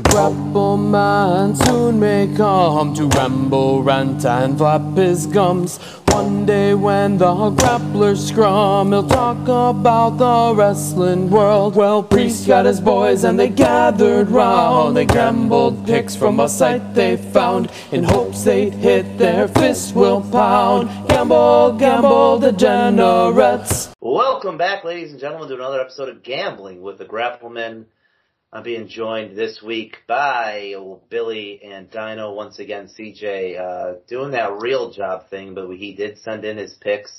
The grapple man soon may come to ramble, rant, and flap his gums. One day when the grapplers scrum, he'll talk about the wrestling world. Well, Priest got his boys and they gathered round. They gambled picks from a site they found in hopes they'd hit their fists will pound. Gamble, gamble, degenerates. Welcome back, ladies and gentlemen, to another episode of Gambling with the Grapplemen. I'm being joined this week by Billy and Dyno once again. CJ uh, doing that real job thing, but he did send in his picks.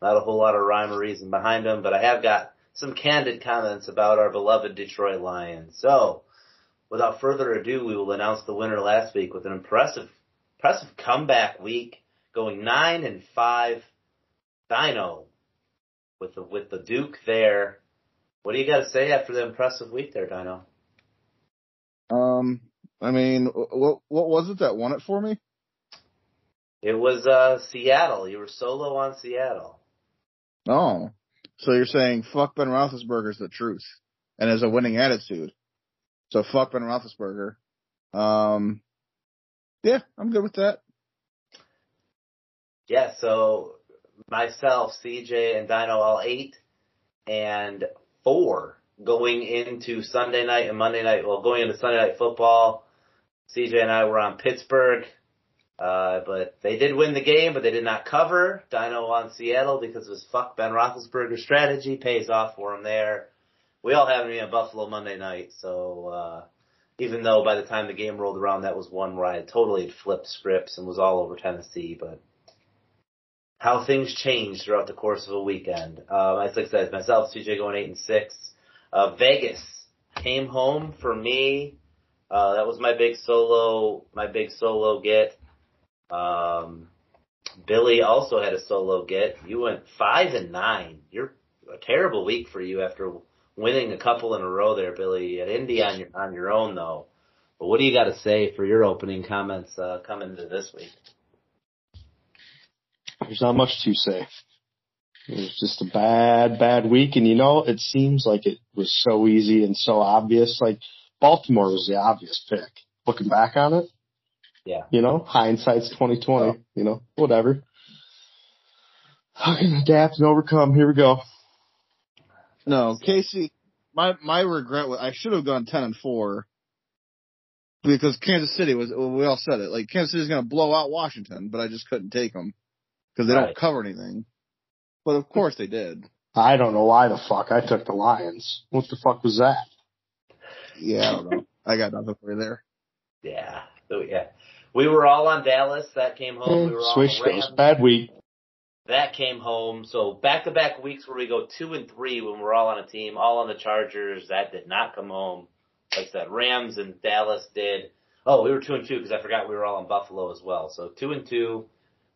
Not a whole lot of rhyme or reason behind them, but I have got some candid comments about our beloved Detroit Lions. So, without further ado, we will announce the winner last week with an impressive, impressive comeback week, going nine and five. Dyno with the with the Duke there. What do you got to say after the impressive week there, Dyno? Um, I mean, what what was it that won it for me? It was uh Seattle. You were solo on Seattle. Oh, so you're saying fuck Ben Roethlisberger's the truth, and has a winning attitude. So fuck Ben Roethlisberger. Um, yeah, I'm good with that. Yeah. So myself, CJ, and Dyno all eight and four going into Sunday night and Monday night. Well, going into Sunday night football, CJ and I were on Pittsburgh. Uh, but they did win the game, but they did not cover. Dyno on Seattle because it was fuck Ben Roethlisberger strategy pays off for him there. We all have me in Buffalo Monday night, so uh, even though by the time the game rolled around, that was one where I totally flipped scripts and was all over Tennessee. But how things change throughout the course of a weekend. Um, as I said, myself, CJ going eight and six. Uh, Vegas came home for me. Uh, that was my big solo, my big solo get. Um, Billy also had a solo get. You went five and nine. You're a terrible week for you after winning a couple in a row there, Billy. At Indy on your on your own though. But what do you got to say for your opening comments uh, coming into this week? There's not much to say. It was just a bad, bad week. And you know, it seems like it was so easy and so obvious. Like Baltimore was the obvious pick. Looking back on it. Yeah. You know, hindsight's 2020, oh. you know, whatever. How can adapt and overcome? Here we go. No, Casey, my, my regret was I should have gone 10 and 4 because Kansas City was, we all said it, like Kansas City's going to blow out Washington, but I just couldn't take them because they right. don't cover anything. But of course they did. I don't know why the fuck I took the Lions. What the fuck was that? Yeah, I don't know. I got nothing for you there. Yeah. So yeah. We were all on Dallas. That came home. We were Switched all on Bad week. That came home. So back to back weeks where we go two and three when we're all on a team, all on the Chargers. That did not come home. Like I said, Rams and Dallas did. Oh, we were two and two because I forgot we were all in Buffalo as well. So two and two.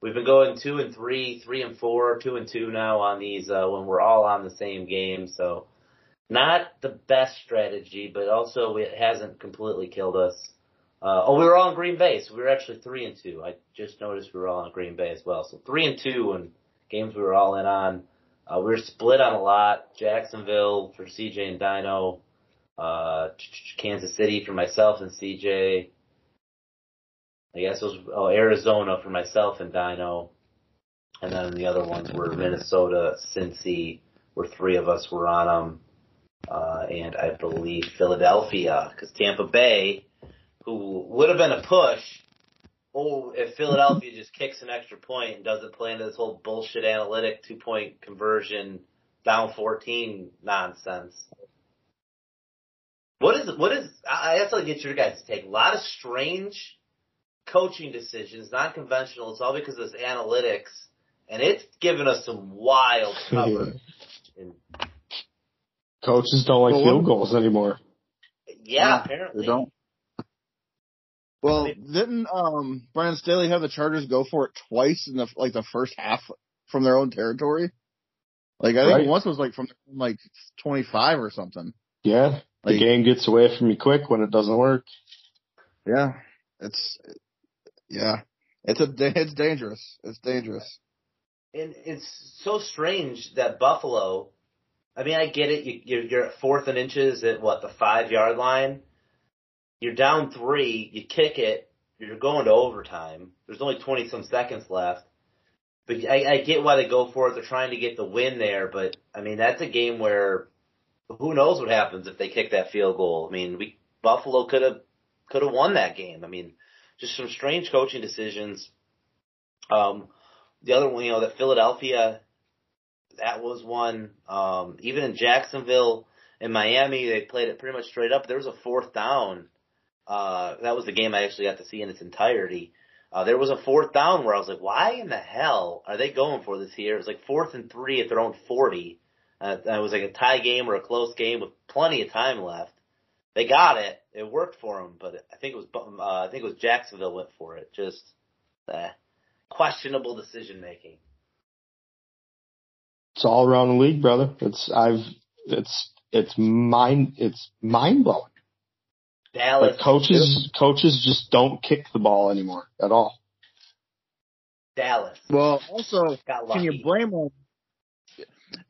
We've been going two and three, three and four, two and two now on these uh, when we're all on the same game. So not the best strategy, but also it hasn't completely killed us. Uh, oh, we were all in Green Bay, so we were actually three and two. I just noticed we were all in Green Bay as well. So three and two and games we were all in on. Uh, we were split on a lot. Jacksonville for CJ and Dyno. Uh, Kansas City for myself and CJ. I guess it was oh, Arizona for myself and Dyno. And then the other ones were Minnesota, Cincy, where three of us were on them. Uh, and I believe Philadelphia, because Tampa Bay, who would have been a push, oh, if Philadelphia just kicks an extra point and doesn't play into this whole bullshit analytic two point conversion down 14 nonsense. What is, what is, I have to get your guys to take a lot of strange coaching decisions, not conventional. It's all because of this analytics, and it's given us some wild cover. and, Coaches don't like well, field goals anymore. Yeah, apparently they don't. Well, didn't um Brandon Staley have the Chargers go for it twice in the like the first half from their own territory? Like I think right. once was like from like twenty five or something. Yeah, like, the game gets away from you quick when it doesn't work. Yeah, it's yeah, it's a it's dangerous. It's dangerous. And it's so strange that Buffalo. I mean, I get it. You, you're, you're at fourth and inches at what the five yard line, you're down three, you kick it, you're going to overtime. There's only 20 some seconds left. But I, I get why they go for it. They're trying to get the win there, but I mean, that's a game where who knows what happens if they kick that field goal. I mean, we, Buffalo could have, could have won that game. I mean, just some strange coaching decisions. Um, the other one, you know, that Philadelphia, that was one. Um, even in Jacksonville and Miami, they played it pretty much straight up. There was a fourth down. Uh, that was the game I actually got to see in its entirety. Uh, there was a fourth down where I was like, why in the hell are they going for this here? It was like fourth and three at their own 40. Uh, it was like a tie game or a close game with plenty of time left. They got it. It worked for them, but I think it was, uh, I think it was Jacksonville went for it. Just, uh, questionable decision making. It's all around the league, brother. It's, I've, it's, it's mind, it's mind blowing. Dallas. Like coaches, coaches just don't kick the ball anymore at all. Dallas. Well, also, Got can you blame them?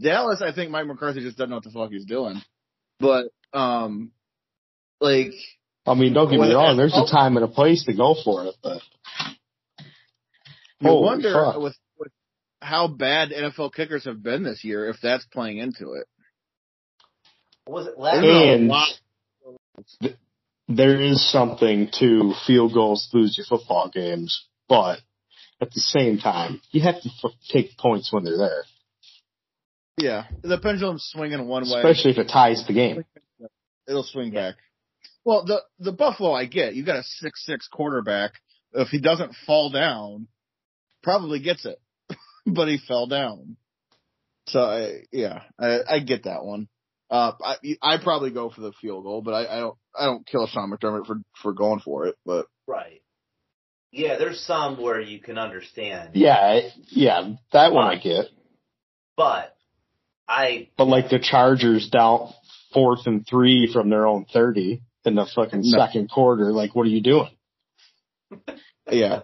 Dallas, I think Mike McCarthy just doesn't know what the fuck he's doing. But, um, like, I mean, don't get me wrong. There's a time and a place to go for it, but you wonder fuck. with, with how bad NFL kickers have been this year if that's playing into it. Was it last There's And- th- there is something to field goals lose your football games, but at the same time, you have to f- take points when they're there, Yeah, the pendulum's swinging one way. especially if it ties the game. It'll swing back. Well, the the Buffalo, I get. You got a six six quarterback. If he doesn't fall down, probably gets it, but he fell down. So I, yeah, I, I get that one. Uh, I I probably go for the field goal, but I, I don't I don't kill Sean McDermott for for going for it. But Right. Yeah, there's some where you can understand. Yeah, yeah, that one I get. But I But like the Chargers down fourth and three from their own thirty in the fucking No. second quarter, like what are you doing? yeah,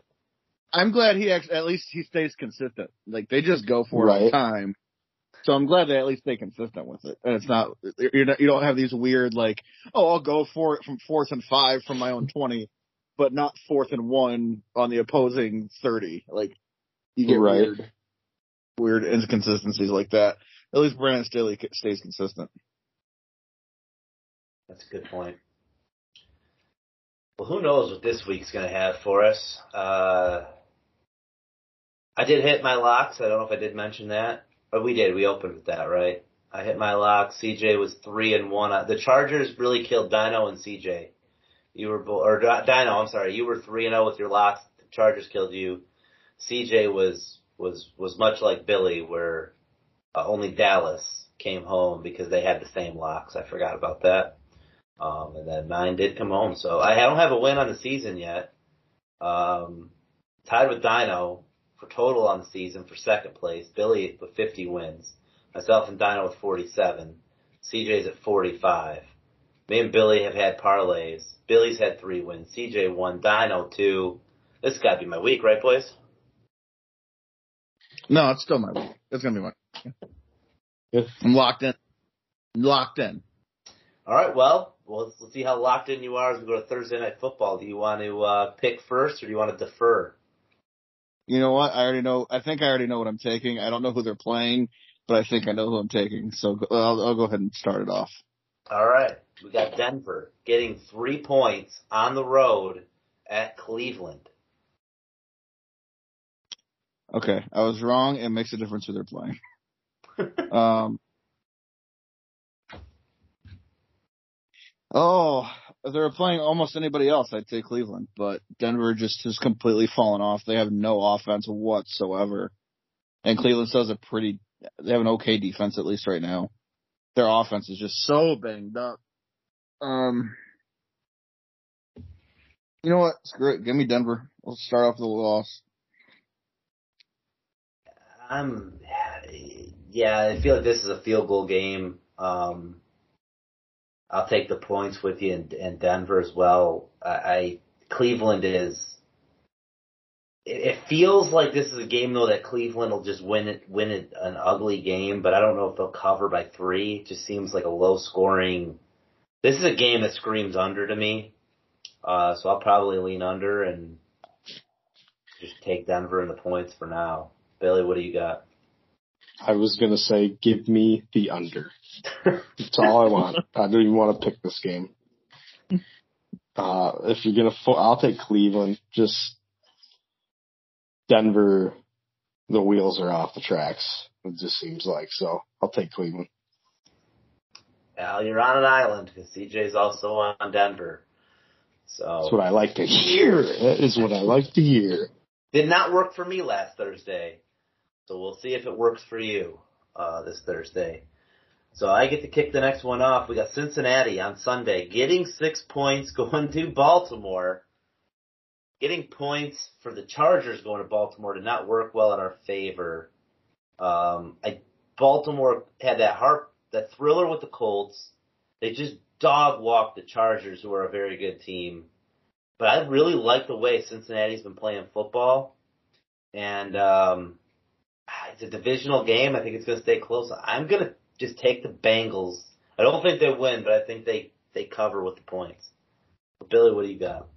I'm glad he actually at least he stays consistent. Like they just go for it all the time. So I'm glad they at least stay consistent with it, and it's not you're not, you don't have these weird like oh I'll go for it from fourth and five from my own twenty, but not fourth and one on the opposing thirty. Like you get Right. weird weird inconsistencies like that. At least Brandon Staley stays consistent. That's a good point. Well, who knows what this week's going to have for us? Uh, I did hit my locks. I don't know if I did mention that. But we did. We opened with that, right? I hit my locks. CJ was three and one. Uh, The Chargers really killed Dyno and CJ. You were, or Dyno, I'm sorry. You were three and zero with your locks. The Chargers killed you. CJ was was was much like Billy, where uh, only Dallas came home because they had the same locks. I forgot about that. Um, and then nine did come home. So I don't have a win on the season yet. Um, tied with Dyno for total on the season for second place. Billy with 50 wins. Myself and Dyno with 47. CJ's at 45. Me and Billy have had parlays. Billy's had three wins. CJ one. Dyno two. This has got to be my week, right, boys? No, it's still my week. It's gonna be my. Yeah. I'm locked in. Locked in. All right. Well, well, let's, see how locked in you are as we go to Thursday night football. Do you want to uh, pick first, or do you want to defer? You know what? I already know. I think I already know what I'm taking. I don't know who they're playing, but I think I know who I'm taking. So I'll, I'll go ahead and start it off. All right. We got Denver getting three points on the road at Cleveland. Okay, I was wrong. It makes a difference who they're playing. Um. Oh, if they were playing almost anybody else, I'd say Cleveland, but Denver just has completely fallen off. They have no offense whatsoever, and Cleveland has a pretty. They have an okay defense at least right now. Their offense is just so banged up. Um. You know what? Screw it. Give me Denver. We'll start off with a loss. I'm, yeah, I feel like this is a field goal game. Um, I'll take the points with you in, Denver as well. I, I Cleveland is. It, it feels like this is a game though that Cleveland will just win it, win it an ugly game, but I don't know if they'll cover by three. It just seems like a low scoring. This is a game that screams under to me. Uh, so I'll probably lean under and just take Denver and the points for now. Billy, what do you got? I was gonna say, give me the under. That's all I want. I don't even want to pick this game. Uh, if you're gonna, fo- I'll take Cleveland. Just Denver, the wheels are off the tracks. It just seems like so. I'll take Cleveland. Al, you're on an island because CJ's also on Denver. So that's what I like to hear. That is what I like to hear. did not work for me last Thursday. So we'll see if it works for you uh, this Thursday. So I get to kick the next one off. We got Cincinnati on Sunday, getting six points going to Baltimore. Getting points for the Chargers going to Baltimore did not work well in our favor. Um, I Baltimore had that heart, that thriller with the Colts. They just dog walked the Chargers, who are a very good team. But I really like the way Cincinnati's been playing football, and um, it's a divisional game. I think it's going to stay close. I'm going to just take the Bengals. I don't think they win, but I think they they cover with the points. Billy, what do you got?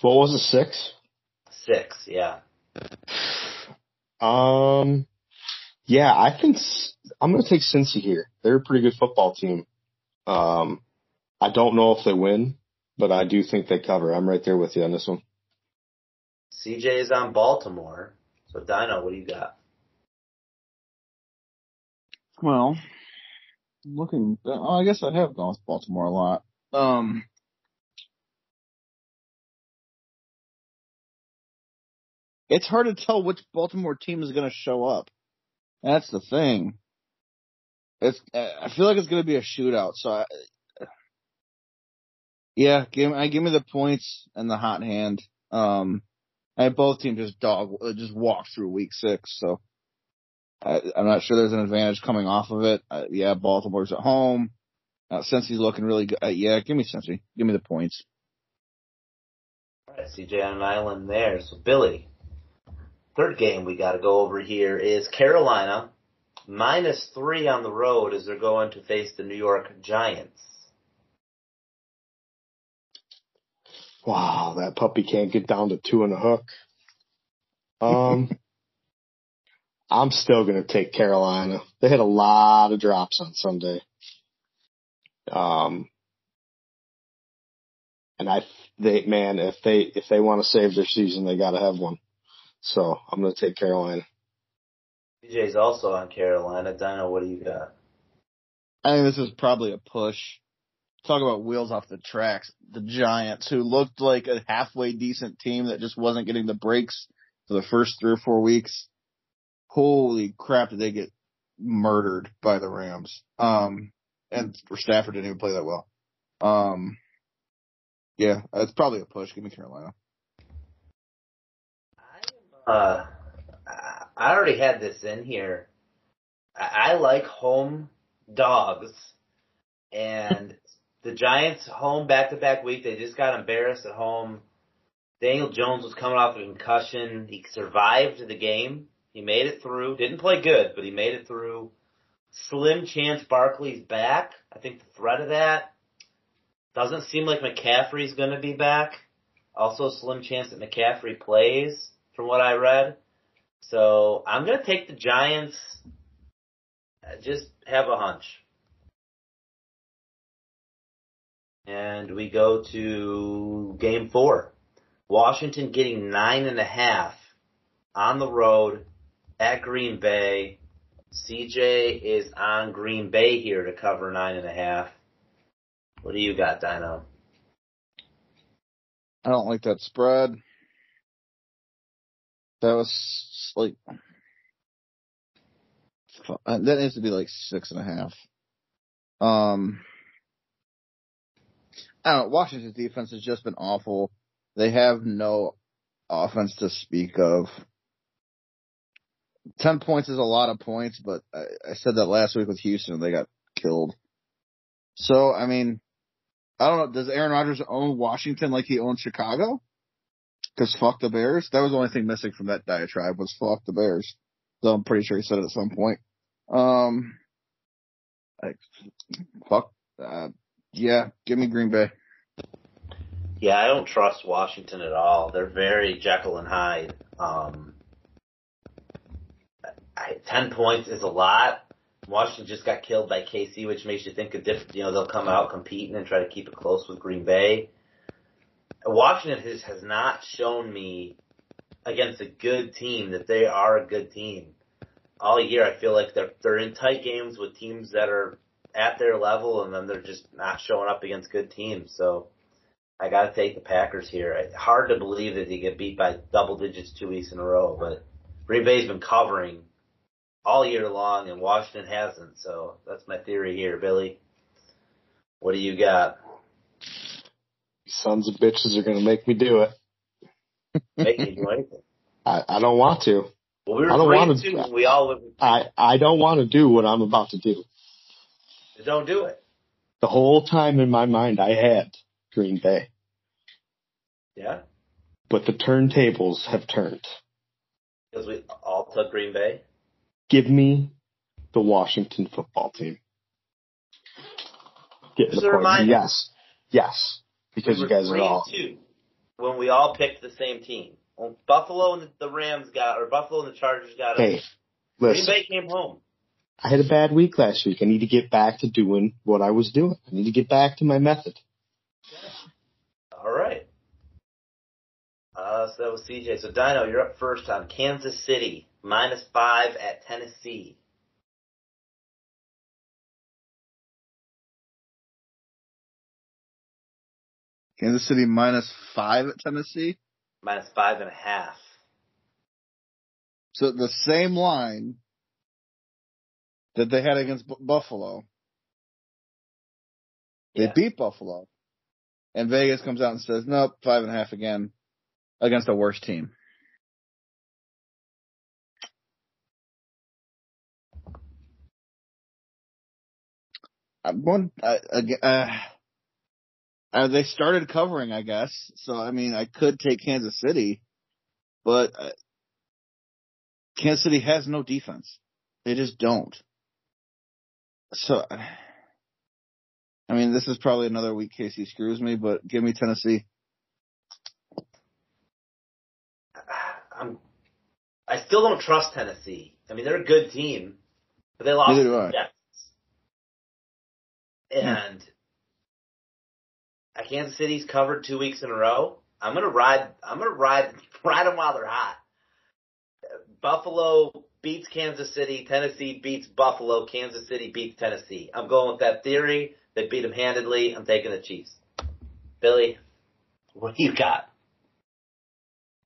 What was it? Six? Six, yeah. Um, yeah, I think I'm going to take Cincy here. They're a pretty good football team. Um, I don't know if they win, but I do think they cover. I'm right there with you on this one. CJ is on Baltimore. So Dyno, what do you got? Well, looking, oh, I guess I have gone with Baltimore a lot. Um, it's hard to tell which Baltimore team is going to show up. That's the thing. It's, I feel like it's going to be a shootout. So, I, yeah, give give me the points and the hot hand. Um, I both teams just dog just walk through week six, so. I, I'm not sure there's an advantage coming off of it. Uh, yeah, Baltimore's at home. Uh, Cincy's looking really good. Uh, yeah, give me Cincy. Give me the points. All right, CJ on an island there. So Billy, third game we got to go over here is Carolina minus three on the road as they're going to face the New York Giants. Wow, that puppy can't get down to two and a hook. Um, I'm still going to take Carolina. They had a lot of drops on Sunday. Um, and I, they, man, if they, if they want to save their season, they got to have one. So I'm going to take Carolina. CJ's also on Carolina. Dyno, what do you got? I think this is probably a push. Talk about wheels off the tracks. The Giants, who looked like a halfway decent team that just wasn't getting the breaks for the first three or four weeks. Holy crap, did they get murdered by the Rams? Um, and Stafford didn't even play that well. Um, yeah, it's probably a push. Give me Carolina. Uh, I already had this in here. I I like home dogs, and the Giants home back to back week. They just got embarrassed at home. Daniel Jones was coming off a concussion. He survived the game. He made it through. Didn't play good, but he made it through. Slim chance Barkley's back. I think the threat of that doesn't seem like McCaffrey's going to be back. Also, slim chance that McCaffrey plays, from what I read. So I'm going to take the Giants. I just have a hunch. And we go to game four. Washington getting nine and a half on the road at Green Bay. CJ is on Green Bay here to cover nine and a half. What do you got, Dyno? I don't like that spread. That was like that needs to be like six and a half. Um, know. Washington's defense has just been awful. They have no offense to speak of. Ten points is a lot of points, but I, I said that last week with Houston, they got killed. So I mean, I don't know. Does Aaron Rodgers own Washington like he owns Chicago? Because fuck the Bears. That was the only thing missing from that diatribe was fuck the Bears. So I'm pretty sure he said it at some point. Um, like, fuck. Uh, Yeah, give me Green Bay. Yeah, I don't trust Washington at all. They're very Jekyll and Hyde. Um, I, ten points is a lot. Washington just got killed by KC, which makes you think a different. You know, they'll come out competing and try to keep it close with Green Bay. Washington has has not shown me against a good team that they are a good team. All year, I feel like they're they're in tight games with teams that are at their level, and then they're just not showing up against good teams. So I got to take the Packers here. Hard to believe that they get beat by double digits two weeks in a row, but Green Bay's been covering all year long, and Washington hasn't. So that's my theory here, Billy. What do you got? Sons of bitches are going to make me do it. Make me do anything. I, I don't want to. Well, we were I don't two. and We all I, I don't want to do what I'm about to do. Don't do it. The whole time in my mind I had Green Bay, Yeah, but the turntables have turned. because we all took Green Bay. Give me the Washington football team. Get Just the a point. Yes. Yes. Because We you guys are all two when we all picked the same team. When Buffalo and the Rams got, or Buffalo and the Chargers got Hey, it. Green. Bay came home. I had a bad week last week. I need to get back to doing what I was doing. I need to get back to my method. All right. Uh, so that was CJ. So Dyno, you're up first on Kansas City minus five at Tennessee. Kansas City minus five at Tennessee. Minus five and a half. So the same line that they had against Bu- Buffalo. They Yeah. beat Buffalo. And Vegas comes out and says, nope, five and a half again against a worse team. I'm going, uh, uh, uh, they started covering, I guess. So, I mean, I could take Kansas City, but uh, Kansas City has no defense. They just don't. So, I mean, this is probably another week Casey screws me, but give me Tennessee. I'm, I still don't trust Tennessee. I mean, they're a good team, but they lost Neither do I. And uh, Kansas City's covered two weeks in a row. I'm gonna ride. I'm gonna ride ride them while they're hot. Buffalo beats Kansas City. Tennessee beats Buffalo. Kansas City beats Tennessee. I'm going with that theory. They beat them handedly. I'm taking the Chiefs. Billy, what do you got?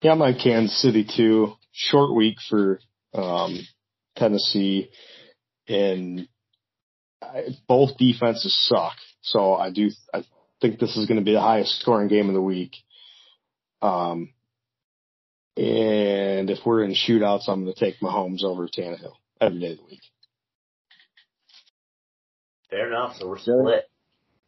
Yeah, I'm on Kansas City too. Short week for um, Tennessee, and I, both defenses suck. So I do. I think this is going to be the highest scoring game of the week. Um, and if we're in shootouts, I'm going to take Mahomes over Tannehill every day of the week. Fair enough. So we're split.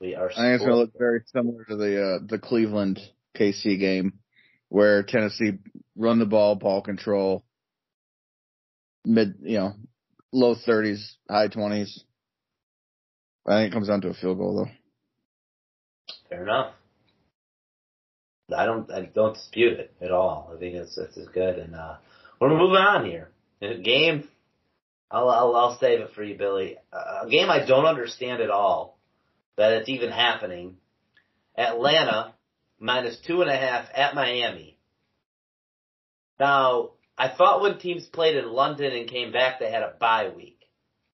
We are. I think it's going to look very similar to the uh, the Cleveland KC game, where Tennessee run the ball, ball control, mid, you know, low thirties, high twenties. I think it comes down to a field goal though. Fair enough. I don't I don't dispute it at all. I think it's it's good. And uh we're moving on here. A game. I'll I'll, I'll save it for you, Billy. A game I don't understand at all that it's even happening. Atlanta minus two and a half at Miami. Now I thought when teams played in London and came back, they had a bye week.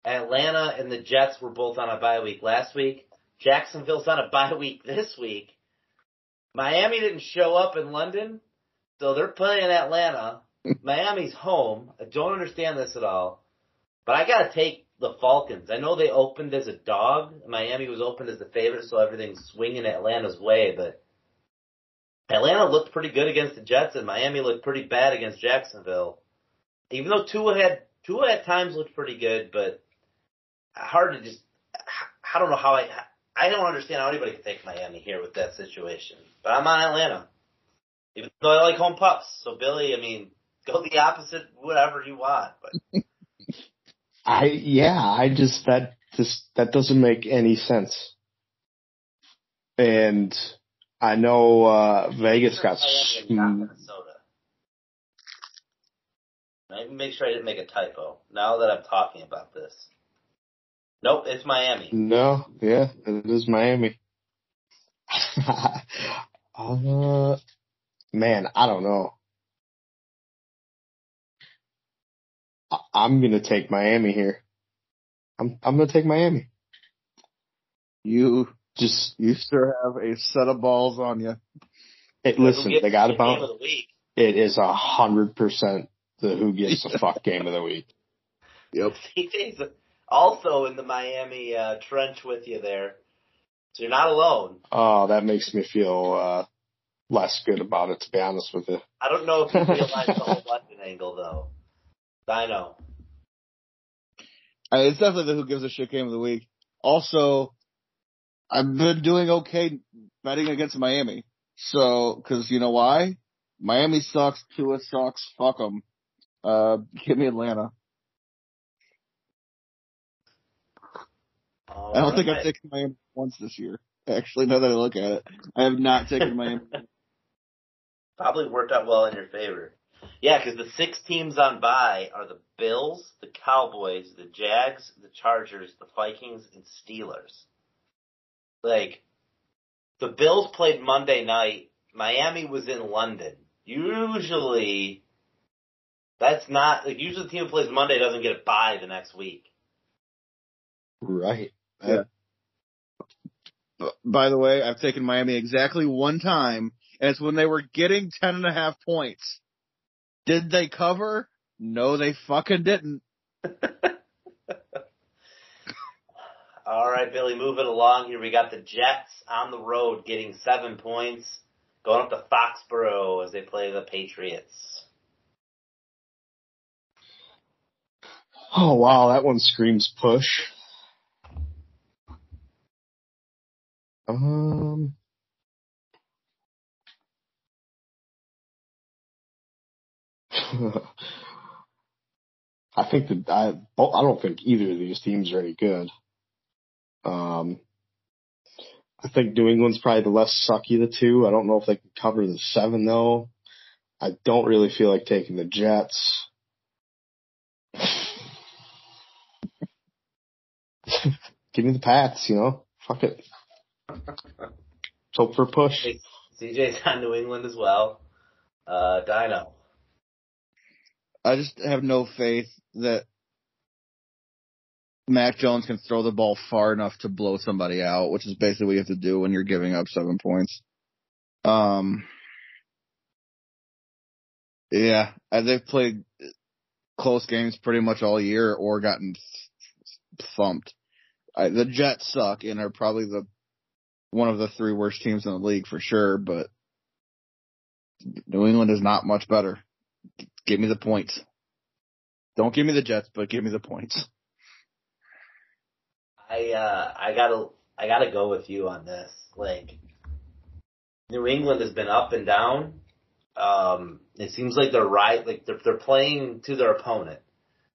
Atlanta and the Jets were both on a bye week last week. Jacksonville's on a bye week this week. Miami didn't show up in London, so they're playing Atlanta. Miami's home. I don't understand this at all. But I gotta take the Falcons. I know they opened as a dog. Miami was opened as the favorite, so everything's swinging Atlanta's way, but Atlanta looked pretty good against the Jets and Miami looked pretty bad against Jacksonville. Even though Tua had Tua at times looked pretty good, but hard to just I don't know how I I don't understand how anybody can take Miami here with that situation. But I'm on Atlanta. Even though I like home pups. So Billy, I mean, go the opposite, whatever you want. But I yeah, I just that just that doesn't make any sense. and I know uh Vegas got. Miami, not Minnesota. Let me make sure I didn't make a typo. Now that I'm talking about this. Nope, it's Miami. No, yeah, it is Miami. uh, man, I don't know. I- I'm gonna take Miami here. I'm I'm gonna take Miami. You Just you sure have a set of balls on you. hey, listen, they got the to bounce. of the week. It is a hundred percent the who gets the fuck game of the week. Yep. CJ's also in the Miami uh, trench with you there, so you're not alone. Oh, that makes me feel uh less good about it, to be honest with you. I don't know if you realize the whole London angle though. I know. I mean, it's definitely the who gives a shit game of the week. Also, I've been doing okay betting against Miami. So, cause you know why? Miami sucks, Tua sucks, fuck them. Uh, give me Atlanta. Oh, I don't think I've taken Miami once this year. Actually, now that I look at it, I have not taken Miami. Probably worked out well in your favor. Yeah, because the six teams on bye are the Bills, the Cowboys, the Jags, the Chargers, the Vikings, and Steelers. Like, the Bills played Monday night. Miami was in London. Usually, that's not, like, usually the team who plays Monday doesn't get a bye the next week. Right. Yeah. B- By the way, I've taken Miami exactly one time, and it's when they were getting ten and a half points. Did they cover? No, they fucking didn't. All right, Billy, moving along here. We got the Jets on the road getting seven points, going up to Foxborough as they play the Patriots. Oh wow, that one screams push. Um. I think that I I don't think either of these teams are any good. Um, I think New England's probably the less sucky of the two. I don't know if they can cover the seven though. I don't really feel like taking the Jets. Give me the Pats, you know. Fuck it. Let's hope for a push. CJ's on New England as well. Uh, Dyno. I just have no faith that Mac Jones can throw the ball far enough to blow somebody out, which is basically what you have to do when you're giving up seven points. Um, yeah, uh, they've played close games pretty much all year or gotten thumped. I, the Jets suck and are probably the one of the three worst teams in the league for sure, but New England is not much better. Give me the points. Don't give me the Jets, but give me the points. I uh, I gotta I gotta go with you on this. Like New England has been up and down. Um, it seems like they're right. Like they're they're playing to their opponent.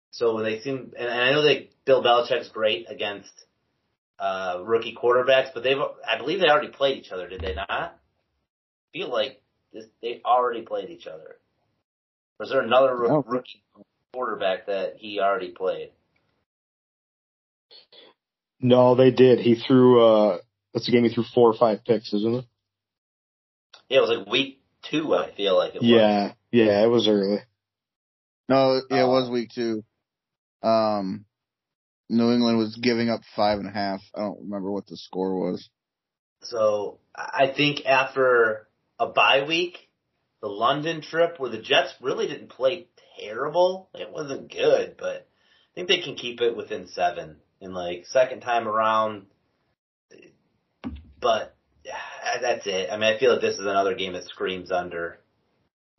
So when they seem, and I know that Bill Belichick's great against uh, rookie quarterbacks, but they've I believe they already played each other. Did they not? I feel like this, they already played each other. Was there another roo- No. rookie quarterback that he already played? No, they did. He threw. uh That's a game. He threw four or five picks, isn't it? Yeah, it was like week two. I feel like it was. Yeah, yeah. It was early. No, yeah, it was Uh, week two. Um, New England was giving up five and a half. I don't remember what the score was. So I think after a bye week, the London trip where the Jets really didn't play terrible, it wasn't good, but I think they can keep it within seven. And like second time around, but that's it. I mean, I feel like this is another game that screams under.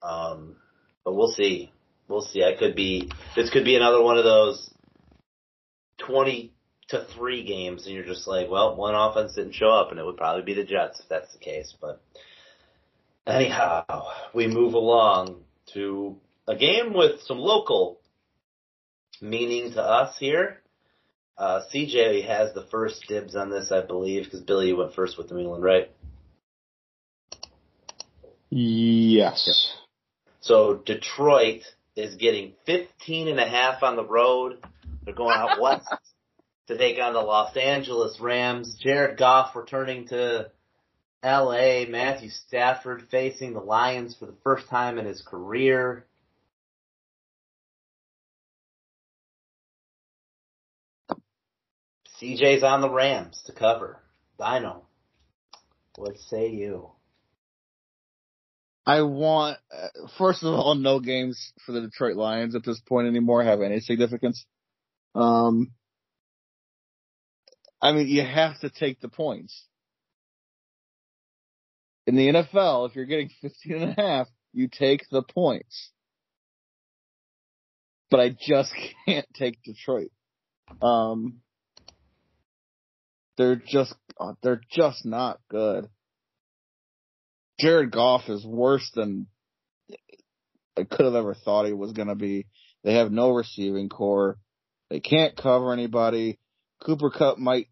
Um, but we'll see. We'll see. I could be. This could be another one of those twenty to three games, and you're just like, well, one offense didn't show up, and it would probably be the Jets if that's the case. But anyhow, we move along to a game with some local meaning to us here. Uh, CJ has the first dibs on this, I believe, because Billy went first with New England, right? Yes. So Detroit is getting 15 and a half on the road. They're going out west to take on the Los Angeles Rams. Jared Goff returning to LA. Matthew Stafford facing the Lions for the first time in his career. CJ's on the Rams to cover. Dyno. What say you? I want, uh, first of all, no games for the Detroit Lions at this point anymore have any significance. Um, I mean, you have to take the points. In the NFL, if you're getting 15 and a half, you take the points. But I just can't take Detroit. Um, they're just, uh, they're just not good. Jared Goff is worse than I could have ever thought he was going to be. They have no receiving corps. They can't cover anybody. Cooper Kupp might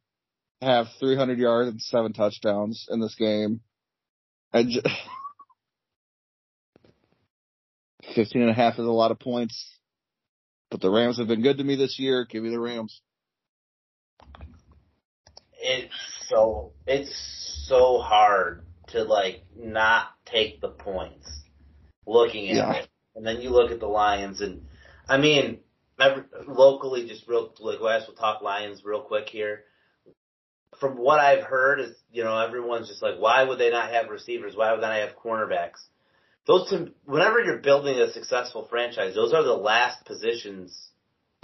have 300 yards and seven touchdowns in this game. And just, 15 and a half is a lot of points. But the Rams have been good to me this year. Give me the Rams. It's so, it's so hard to like not take the points looking at Yeah. it. And then you look at the Lions and I mean, locally just real like last we'll talk Lions real quick here. From what I've heard is, you know, everyone's just like, why would they not have receivers? Why would they not have cornerbacks? Those two, whenever you're building a successful franchise, those are the last positions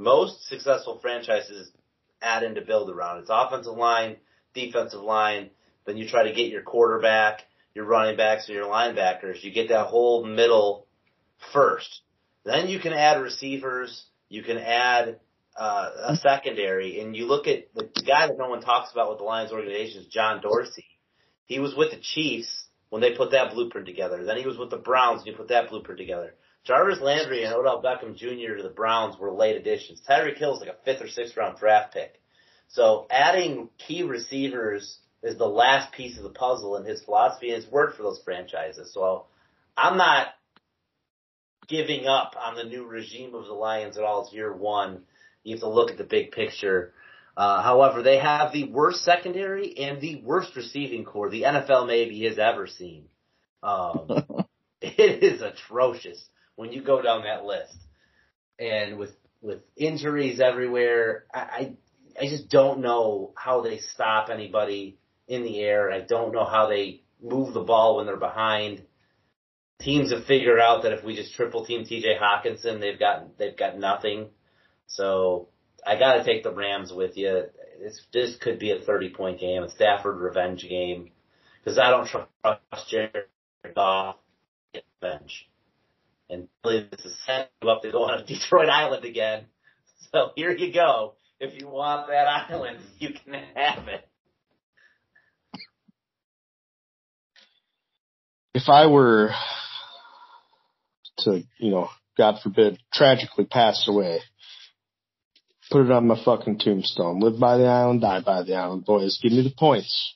most successful franchises add in to build around. It's offensive line, defensive line, then you try to get your quarterback, your running backs, and your linebackers. You get that whole middle first. Then you can add receivers. You can add uh, a secondary. And you look at the, the guy that no one talks about with the Lions organization is John Dorsey. He was with the Chiefs when they put that blueprint together. Then he was with the Browns and he put that blueprint together. Jarvis Landry and Odell Beckham Jr. to the Browns were late additions. Tyreek Hill is like a fifth or sixth round draft pick. So adding key receivers is the last piece of the puzzle in his philosophy and it's worked for those franchises. So I'm not giving up on the new regime of the Lions at all. It's year one. You have to look at the big picture. Uh, however, they have the worst secondary and the worst receiving corps the NFL maybe has ever seen. Um, it is atrocious when you go down that list. And with with injuries everywhere, I, I I just don't know how they stop anybody in the air. I don't know how they move the ball when they're behind. Teams have figured out that if we just triple team TJ Hockenson, they've got they've got nothing. So I got to take the Rams with you. This this could be a thirty point game, a Stafford revenge game, because I don't trust Jared Goff revenge. And really, this is setting you up to go on a Detroit Island again. So here you go. If you want that island, you can have it. If I were to, you know, God forbid, tragically pass away, put it on my fucking tombstone. Live by the island, die by the island, boys. Give me the points.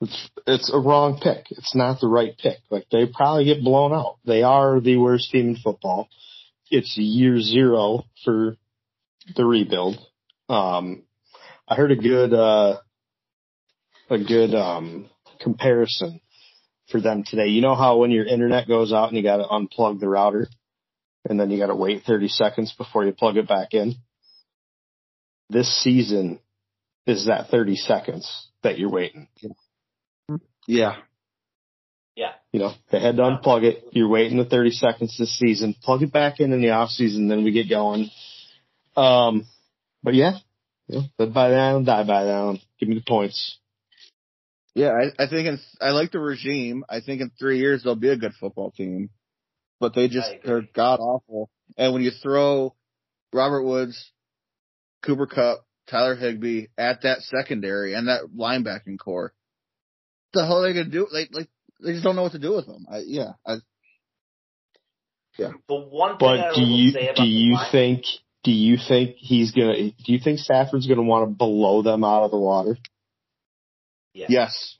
It's it's a wrong pick. It's not the right pick. Like they probably get blown out. They are the worst team in football. It's year zero for the rebuild. Um, I heard a good uh, a good um, comparison for them today. You know how when your internet goes out and you got to unplug the router, and then you got to wait 30 seconds before you plug it back in. This season is that 30 seconds that you're waiting. Yeah. Yeah. You know, they had to unplug it. You're waiting the 30 seconds this season. Plug it back in in the off season, then we get going. Um, but yeah, you know, live by the island, die by the island. Give me the points. Yeah, I, I think in, I like the regime. I think in three years they'll be a good football team, but they just they're god awful. And when you throw Robert Woods, Cooper Kupp, Tyler Higbee at that secondary and that linebacking corps, what the hell are they gonna do? Like like they just don't know what to do with them. I, yeah, I, The one thing I But do you do you Lions- think do you think he's gonna? Do you think Stafford's gonna want to blow them out of the water? Yeah. Yes.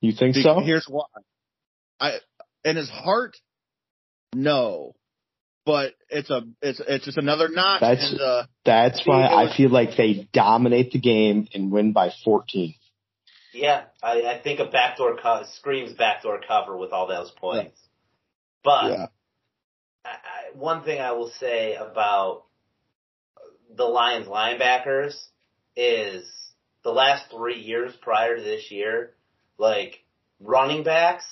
You think Be- so? Here's why. I in his heart, no, but it's a it's it's just another notch That's- in the That's why I feel like they dominate the game and win by 14. Yeah, I, I think a backdoor co- screams backdoor cover with all those points. But yeah. I, I, one thing I will say about the Lions linebackers is the last three years prior to this year, like running backs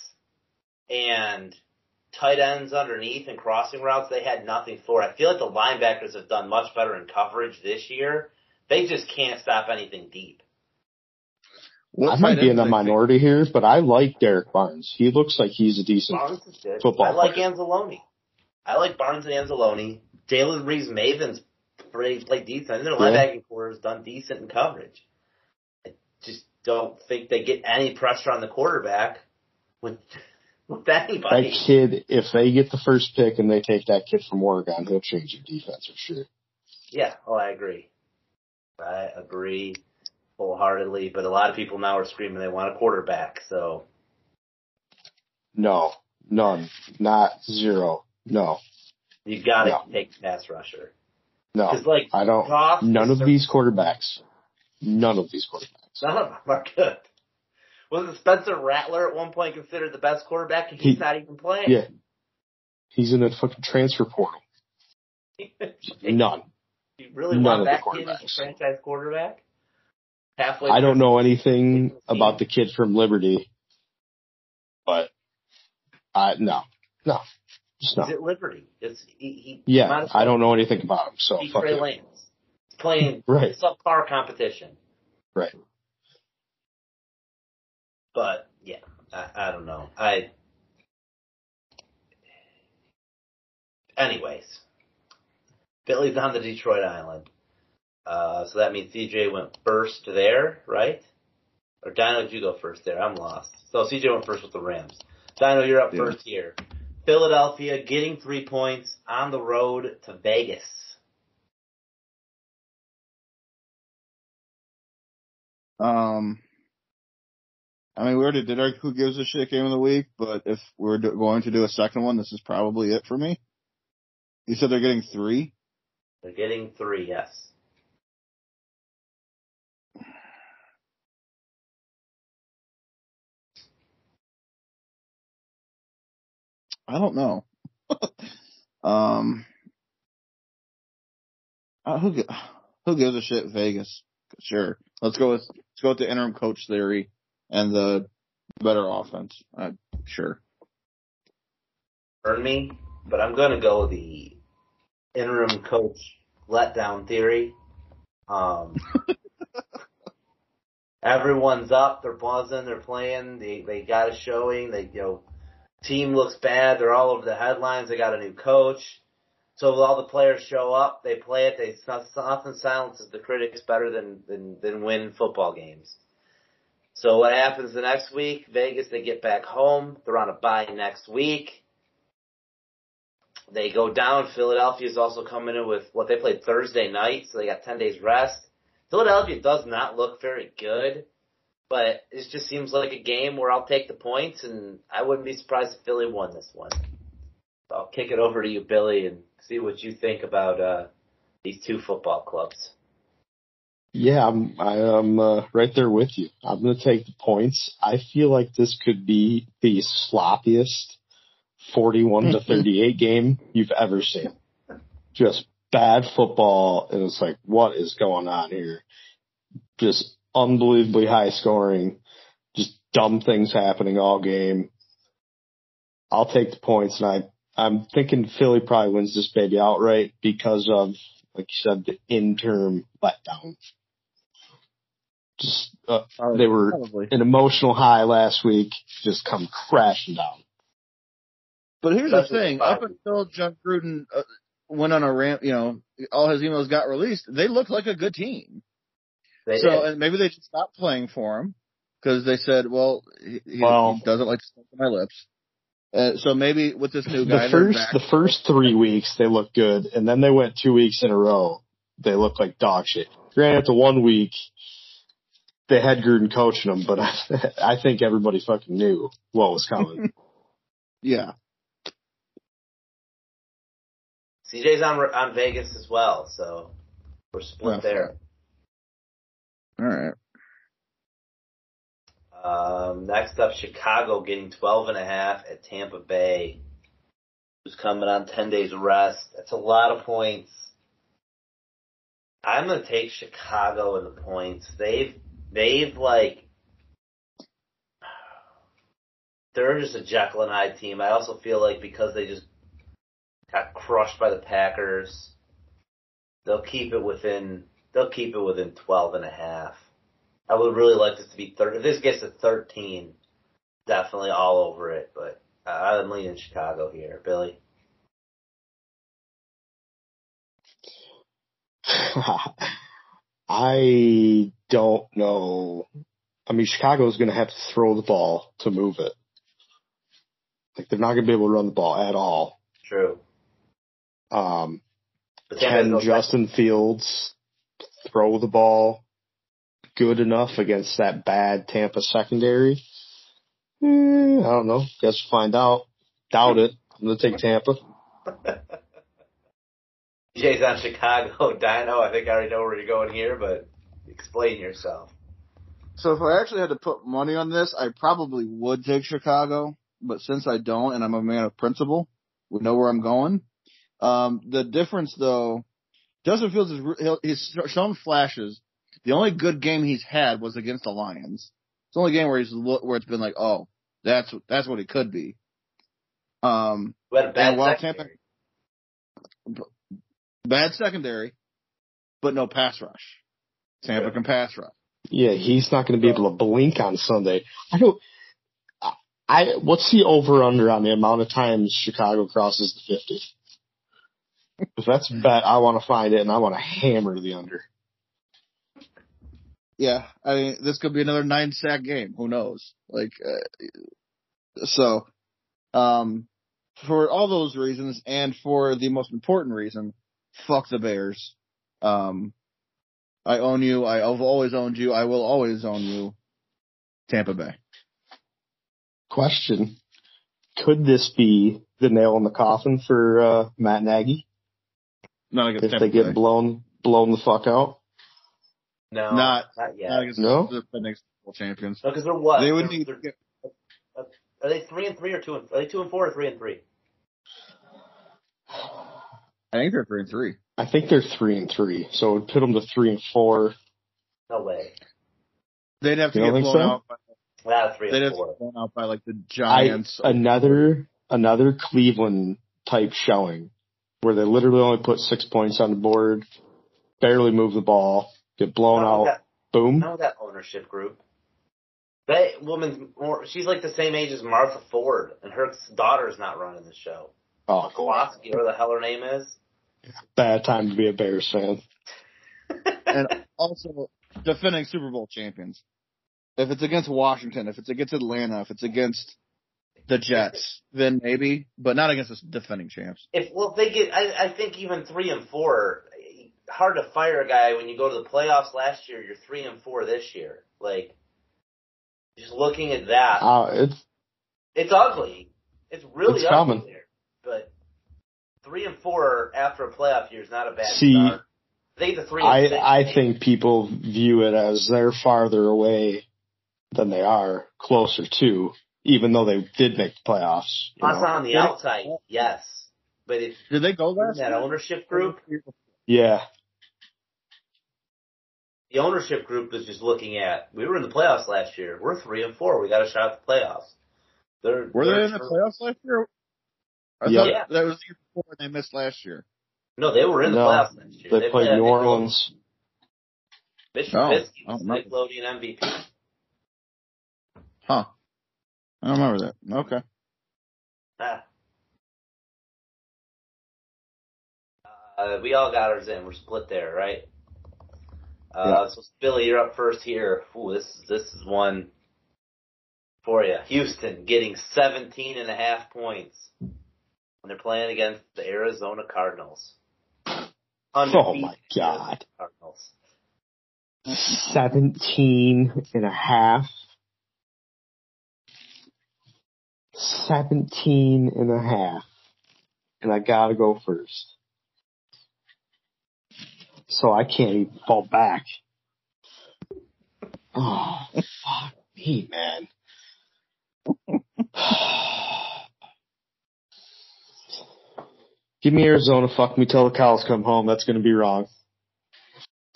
and tight ends underneath and crossing routes, they had nothing for. I feel like the linebackers have done much better in coverage this year. They just can't stop anything deep. What I might be in the they minority here, but I like Derrick Barnes. He looks like he's a decent. Barnes is. Football I like player. Anzalone. I like Barnes and Anzalone. Jalen Reeves-Maybin's played, played decent. Their Yeah. linebacking corps has done decent in coverage. Don't think they get any pressure on the quarterback with with That kid, if they get the first pick and they take that kid from Oregon, he'll change your defense for sure. Yeah, oh, I agree. I agree wholeheartedly. But a lot of people now are screaming they want a quarterback. So No, none, not zero. No, you got to No. take pass rusher no. like I don't. Goff None of these quarterbacks. None of these quarterbacks. None of them are good. Was it Spencer Rattler at one point considered the best quarterback and he's He- not even playing? Yeah. He's in a fucking transfer portal. None. you really None want of the that kid as a franchise quarterback? Halfway I don't know anything about the kid from Liberty, but I no, no, just He's no. at Liberty. It's he. he Yeah, I don't know anything about him, so fuck Trey. Lance. He's playing Right. subpar competition. Right. But yeah, I, I don't know. I. Anyways, Billy's on the Detroit Island, uh, so that means CJ went first there, right? Or Dyno, did you go first there? I'm lost. So CJ went first with the Rams. Dyno, you're up Yeah. first here. Philadelphia getting three points on the road to Vegas. Um, I mean, we already did our who gives a shit game of the week, but if we're do- going to do a second one, this is probably it for me. You said they're getting three. They're getting three, yes. I don't know. um, uh, who who gives a shit? Vegas, sure. Let's go with let's go with the interim coach theory and the better offense. Uh, sure. Burn me, but I'm going to go the interim coach letdown theory. Um, everyone's up, they're buzzing, they're playing, they they got a showing, they you know, team looks bad, they're all over the headlines, they got a new coach. So all the players show up, they play it, they often silences the critics better than than than win football games. So what happens the next week? Vegas, they get back home. They're on a bye next week. They go down. Philadelphia's also coming in with what they played Thursday night, so they got 10 days rest. Philadelphia does not look very good, but it just seems like a game where I'll take the points, and I wouldn't be surprised if Philly won this one. I'll kick it over to you, Billy, and see what you think about uh, these two football clubs. Yeah, I'm I am uh, right there with you. I'm going to take the points. I feel like this could be the sloppiest 41 to 38 game you've ever seen. Just bad football, and it's like, what is going on here? Just unbelievably high scoring, just dumb things happening all game. I'll take the points, and I I'm thinking Philly probably wins this baby outright because of, like you said, the interim letdown. Just uh, they were Probably. an emotional high last week, just come crashing down. But here's the That's what thing: up until Jon Gruden uh, went on a ramp, you know, all his emails got released. They looked like a good team. They so, did. and maybe they just stopped playing for him because they said, "Well, he, he, Well- he doesn't like to smoke on my lips." Uh, so maybe with this new guy, The first back. the first three weeks they looked good, and then they went two weeks in a row they look like dog shit. Granted, the one week they had Gruden coaching them, but I, I think everybody fucking knew what was coming. Yeah. CJ's on on Vegas as well, so we're split Yeah. there. All right. Um, next up, Chicago getting 12 and a half at Tampa Bay, who's coming on 10 days rest. That's a lot of points. I'm gonna take Chicago in the points. They've, they've like, they're just a Jekyll and Hyde team. I also feel like because they just got crushed by the Packers, they'll keep it within, they'll keep it within 12 and a half. I would really like this to be 30. If this gets to 13, definitely all over it. But I'm leaning Chicago here, Billy. I don't know. I mean, Chicago is going to have to throw the ball to move it. Like they're not going to be able to run the ball at all. True. Um, can goes back- Justin Fields throw the ball good enough against that bad Tampa secondary? Eh, I don't know. Guess we'll find out. Doubt it. I'm gonna take Tampa. CJ's on Chicago. Dyno, I think I already know where you're going here, but explain yourself. So if I actually had to put money on this, I probably would take Chicago. But since I don't, and I'm a man of principle, we know where I'm going. Um, the difference though, Justin Fields is he's shown flashes. The only good game he's had was against the Lions. It's the only game where he's where it's been like, oh, that's that's what he could be. Um, had a bad And while secondary. Bad secondary, but no pass rush. Tampa can pass rush. Yeah, he's not going to be able to blink on Sunday. I don't. I- I what's the over under on the amount of times Chicago crosses the fifty? If that's bet, I want to find it and I want to hammer the under. Yeah, I mean, this could be another nine sack game. Who knows? Like, uh, so, um, for all those reasons, and for the most important reason, fuck the Bears. Um, I own you. I- I've always owned you. I will always own you. Tampa Bay. Question: Could this be the nail in the coffin for uh, Matt Nagy Not against if Tampa they get Bay. blown blown the fuck out? No, Not- not yet. Not against No? the defending Super Bowl champions. No, because they're what? They would They're- need they're- Are they three and three or two? And, are they two and four or three and three? I think they're three and three. I think they're three and three, so it would put them to three and four. No way. They'd have to You get blown think so? out. By, Not three they'd and have to four. get blown out by like the I Giants. another another Cleveland type showing where they literally only put six points on the board, barely move the ball, get blown out, that, boom. not with that ownership group. That woman's more. She's like the same age as Martha Ford, and her daughter's not running the show. Oh, Kowalski, whatever the hell her name is. bad time to be a Bears fan. and also defending Super Bowl champions. If it's against Washington, if it's against Atlanta, if it's against the Jets, then maybe, but not against the defending champs. If well, if they get, I, I think even three and four, hard to fire a guy when you go to the playoffs last year. You're three and four this year. Like, just looking at that, Uh, it's it's ugly. It's really It's ugly common. There. But three and four after a playoff year is not a bad See, start. I think the three. And I six, I think people view it as they're farther away than they are closer to, even though they did make the playoffs. you us know. on the Yeah. outside, yes, but if Did they go last? that year? ownership group, Yeah, the ownership group is just looking at. We were in the playoffs last year. We're three and four. We got a shot at the playoffs. They're, Were they're they in the playoffs last year? I Yeah. thought Yeah. that was the year before they missed last year. No, they were in the No, playoffs last year. they played New Orleans. Mitch Oh, Trubisky I was don't remember. Nickelodeon MVP. Huh. I don't remember that. Okay. Ah. Uh, we all got ours in. We're split there, right? Uh, So Billy, you're up first here. Ooh, this is this is one for you. Houston getting 17 and a half points when they're playing against the Arizona Cardinals. Oh my God. Cardinals. 17 and a half. 17 and a half. And I gotta go first. So I can't even fall back. Oh, fuck me, man. Give me Arizona, fuck me till the cows come home. That's gonna be wrong.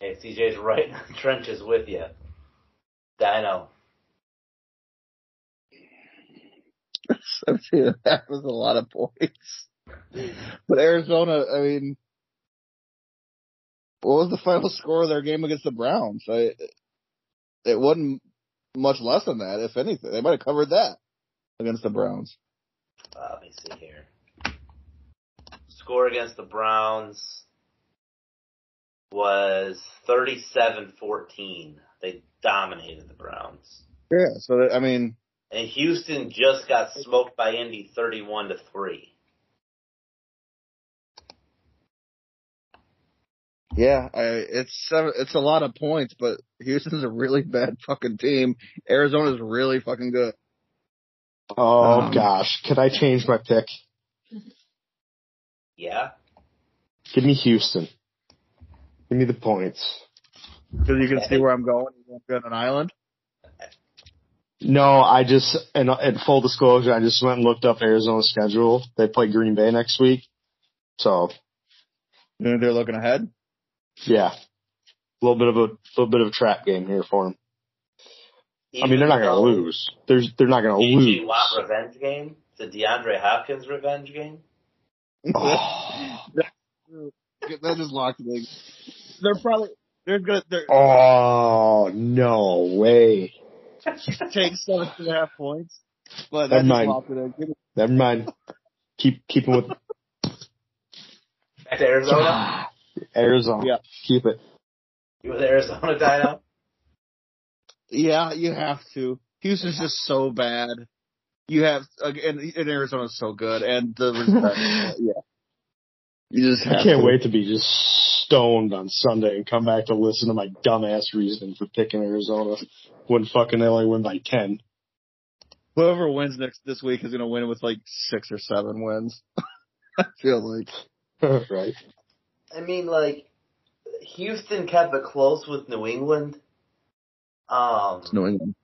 Hey, CJ's right in the trenches with you. Dyno. Seventeen that was a lot of points. But Arizona, I mean, what was the final score of their game against the Browns? I, it wasn't much less than that, if anything. They might have covered that against the Browns. Uh, let me see here. Score against the Browns was 37-14. They dominated the Browns. Yeah, so that, I mean, And Houston just got smoked by Indy 31 to 3. yeah, I, it's seven, it's a lot of points, but Houston's a really bad fucking team. Arizona's really fucking good. Oh Um, gosh, could I change my pick? Yeah? Give me Houston. Give me the points. Because you can see where I'm going. You won't be on an island. No, I just, and in full disclosure, I just went and looked up Arizona's schedule. They play Green Bay next week. So, You they're looking ahead. yeah. A little bit of a, little bit of a trap game here for them. I mean, they're not gonna lose. They're, they're not gonna lose. Watt revenge game? The DeAndre Hopkins revenge game? Oh, that just locked me. They're probably they're good. They're oh, no way. take seven and a half points, but Never that just mind. locked it in. Give me- Never mind. Keep, keep it with Back to Arizona? Arizona. Yeah. Keep it. You with Arizona, Dyno? Yeah, you have to. Houston's just so bad. You have again, and Arizona's so good, and the respect. yeah, you just I can't to. wait to be just stoned on Sunday and come back to listen to my dumbass reasoning for picking Arizona when fucking they only win by 10. Whoever wins next this week is gonna win with like six or seven wins. I feel like. right. I mean, like, Houston kept it close with New England. Um, It's New England.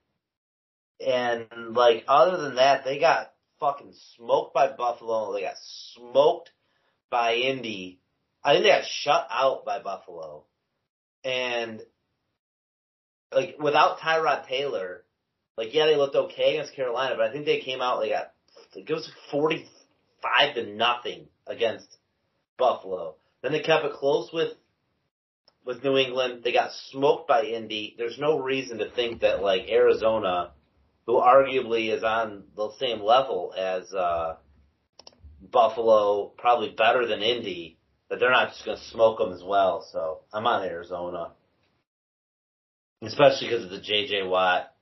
And like, other than that, they got fucking smoked by Buffalo. They got smoked by Indy. I think they got shut out by Buffalo. And, like, without Tyrod Taylor, like, yeah, they looked okay against Carolina, but I think they came out, they got, it was 45 to nothing against Buffalo. Then they kept it close with with New England. They got smoked by Indy. There's no reason to think that like Arizona, who arguably is on the same level as uh, Buffalo, probably better than Indy, that they're not just going to smoke them as well. So I'm on Arizona, especially because of the J.J. Watt.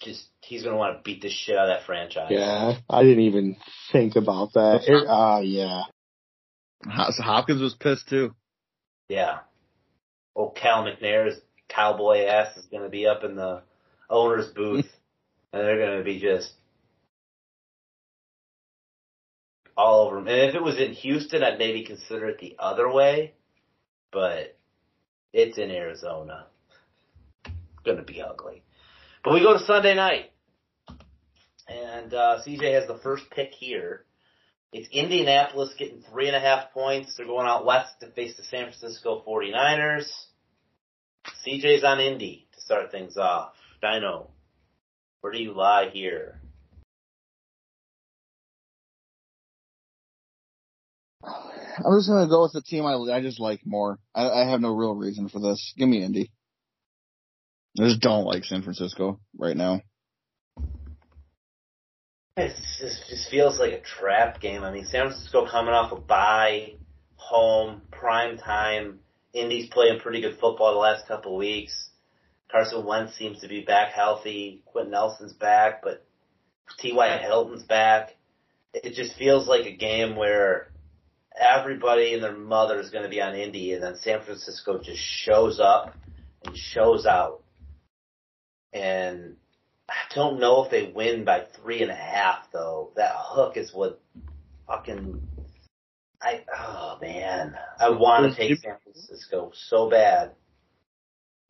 Just he's going to want to beat the shit out of that franchise. Yeah, I didn't even think about that. It- Ah, yeah. Hos- Hopkins was pissed too. Yeah. Old Cal McNair's cowboy ass is going to be up in the owner's booth, and they're going to be just all over him. And if it was in Houston, I'd maybe consider it the other way, but it's in Arizona. It's going to be ugly. But we go to Sunday night, and uh, CJ has the first pick here. It's Indianapolis getting three and a half points. They're going out west to face the San Francisco 49ers. CJ's on Indy to start things off. Dyno, where do you lie here? I'm just gonna go with the team I I just like more. I, I have no real reason for this. Give me Indy. I just don't like San Francisco right now. It just, just feels like a trap game. I mean, San Francisco coming off a bye, home, prime time. Indy's playing pretty good football the last couple of weeks. Carson Wentz seems to be back healthy. Quenton Nelson's back, but T.Y. Hilton's back. It just feels like a game where everybody and their mother is going to be on Indy, and then San Francisco just shows up and shows out. And I don't know if they win by three and a half though. That hook is what fucking I oh man. I want to take San Francisco so bad.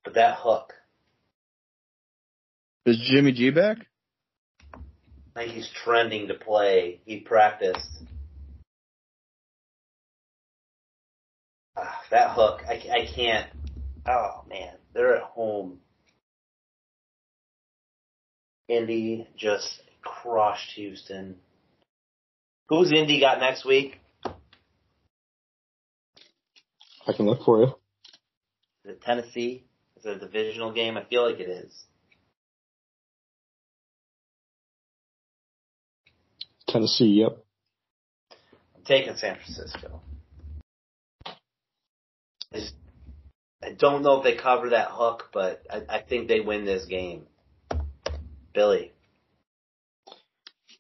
But that hook. Is Jimmy G back? I think he's trending to play. He practiced. Ah, that hook, I, I can't. Oh man, they're at home. Indy just crushed Houston. Who's Indy got next week? I can look for you. Is it Tennessee? Is it a divisional game? I feel like it is. Tennessee, yep. I'm taking San Francisco. I, just, I don't know if they cover that hook, but I, I think they win this game. Billy.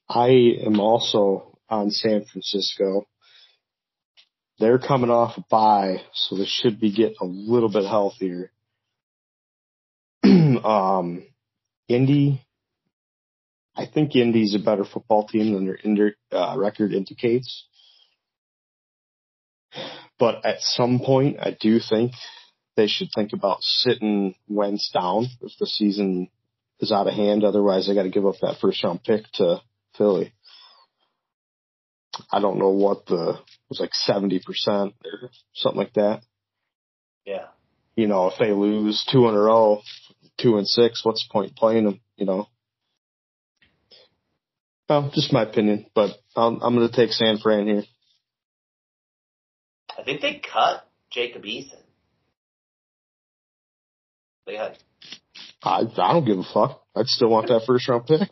I am also on San Francisco. They're coming off a bye, so they should be getting a little bit healthier. um, Indy, I think Indy's a better football team than their inter, uh, record indicates. But at some point, I do think they should think about sitting Wentz down if the season is out of hand. Otherwise, they got to give up that first round pick to Philly. I don't know what the it was like seventy percent or something like that. Yeah. You know, if they lose two in a row, two and six, what's the point playing them? You know. Well, just my opinion, but I'm, I'm going to take San Fran here. I think they cut Jacob Eason. They got. I I don't give a fuck. I'd still want that first round pick.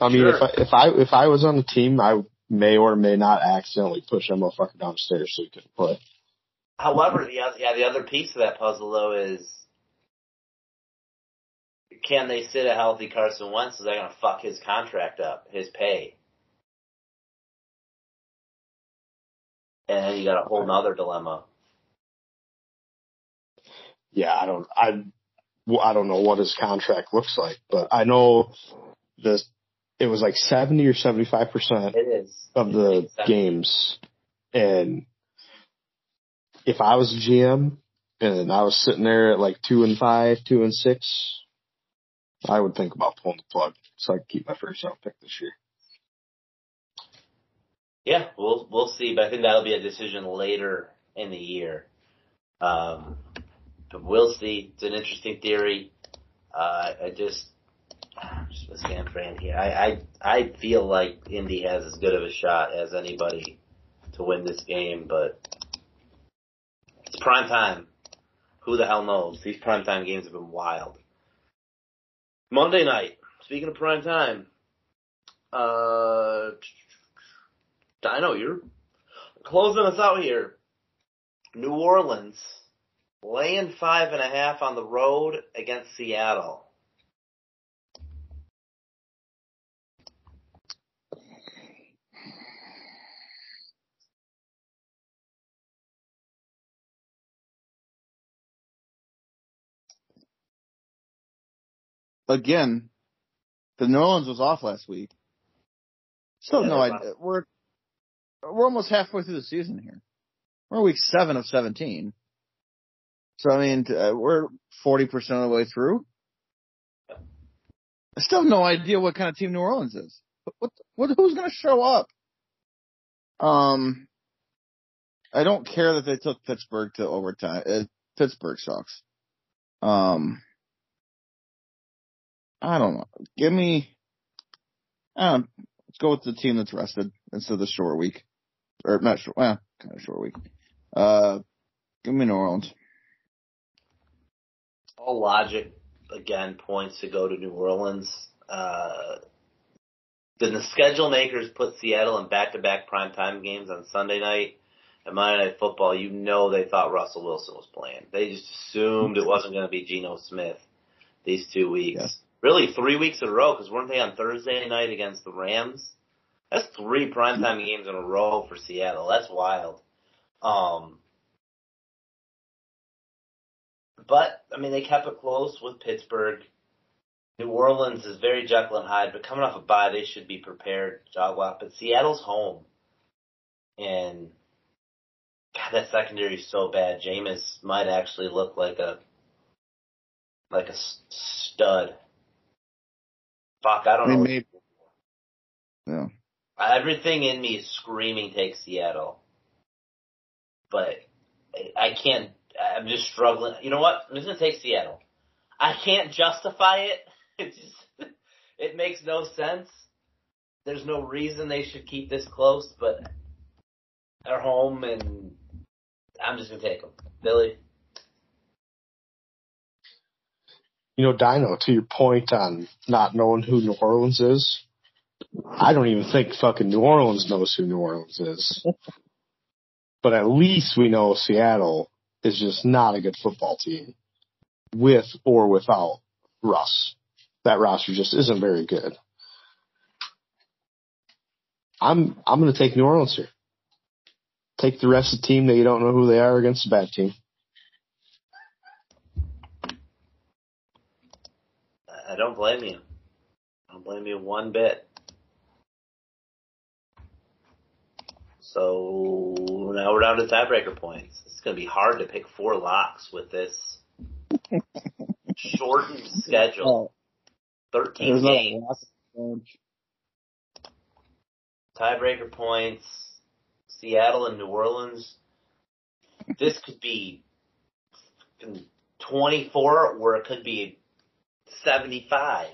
I mean, Sure. if I if I if I was on the team, I may or may not accidentally push that motherfucker downstairs so he couldn't play. However, the other, yeah, the other piece of that puzzle though is, can they sit a healthy Carson Wentz? Is that going to fuck his contract up, his pay? And then you got a whole nother dilemma. Yeah, I don't I I don't know what his contract looks like, but I know this. it was like seventy or seventy five percent of the games. And if I was a GM and I was sitting there at like two and five, two and six, I would think about pulling the plug so I can keep my first round pick this year. Yeah, we'll we'll see, but I think that'll be a decision later in the year. Um, but we'll see. It's an interesting theory. Uh, I just just with San Fran here. I, I I feel like Indy has as good of a shot as anybody to win this game, but it's prime time. Who the hell knows? These prime time games have been wild. Monday night. Speaking of prime time, uh, Dyno, you're closing us out here. New Orleans laying five and a half on the road against Seattle. Again, the New Orleans was off last week. Still Yeah, no idea. We're we're almost halfway through the season here. We're week seven of seventeen. So I mean, uh, we're forty percent of the way through. I still have no idea what kind of team New Orleans is. What, what, who's going to show up? Um, I don't care that they took Pittsburgh to overtime. Uh, Pittsburgh sucks. Um, I don't know. Give me. I don't. Let's go with the team that's rested instead of the short week, or not short. Well, kind of short week. Uh, give me New Orleans. All logic again points to go to New Orleans. Uh, did the schedule makers put Seattle in back-to-back primetime games on Sunday night and Monday Night Football? You know they thought Russell Wilson was playing. They just assumed it wasn't going to be Geno Smith these two weeks. Yes. Really, three weeks in a row because weren't they on Thursday night against the Rams? That's three primetime games in a row for Seattle. That's wild. Um, but I mean, they kept it close with Pittsburgh. New Orleans is very Jekyll and Hyde, but coming off a bye, they should be prepared. Jogwalk, but Seattle's home, and God, that secondary is so bad. Jameis might actually look like a like a stud. Fuck, I don't I mean, know. maybe. Yeah. Everything in me is screaming take Seattle. But I- can't, I'm just struggling. You know what? I'm just gonna take Seattle. I can't justify it. It just, it makes no sense. There's no reason they should keep this close, but they're home and I'm just gonna take them. Billy? You know, Dyno, to your point on not knowing who New Orleans is, I don't even think fucking New Orleans knows who New Orleans is. but at least we know Seattle is just not a good football team with or without Russ. That roster just isn't very good. I'm I'm going to take New Orleans here. Take the rest of the team that you don't know who they are against a bad team. I don't blame you. I don't blame you one bit. So now we're down to tiebreaker points. It's going to be hard to pick four locks with this shortened schedule. Oh, 13 there's not a games. Tiebreaker points. Seattle and New Orleans. This could be 24 or it could be 75.